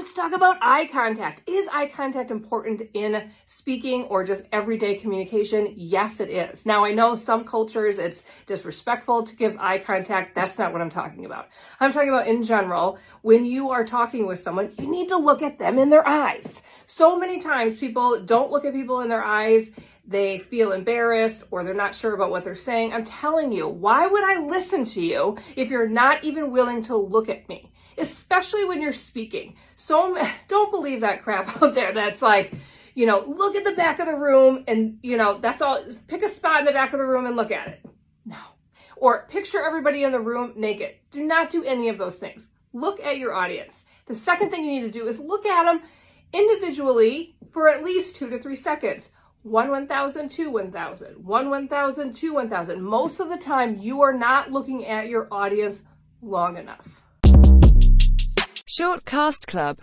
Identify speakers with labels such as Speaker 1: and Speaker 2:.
Speaker 1: let's talk about eye contact. Is eye contact important in speaking or just everyday communication? Yes, it is. Now, I know some cultures it's disrespectful to give eye contact. That's not what I'm talking about. I'm talking about in general, when you are talking with someone, you need to look at them in their eyes. So many times people don't look at people in their eyes they feel embarrassed or they're not sure about what they're saying. I'm telling you, why would I listen to you if you're not even willing to look at me? Especially when you're speaking. So don't believe that crap out there that's like, you know, look at the back of the room and, you know, that's all. Pick a spot in the back of the room and look at it. No. Or picture everybody in the room naked. Do not do any of those things. Look at your audience. The second thing you need to do is look at them individually for at least two to three seconds. 1 1000, 2 1000, 1 1000, 2 1000. Most of the time, you are not looking at your audience long enough.
Speaker 2: Short Cast Club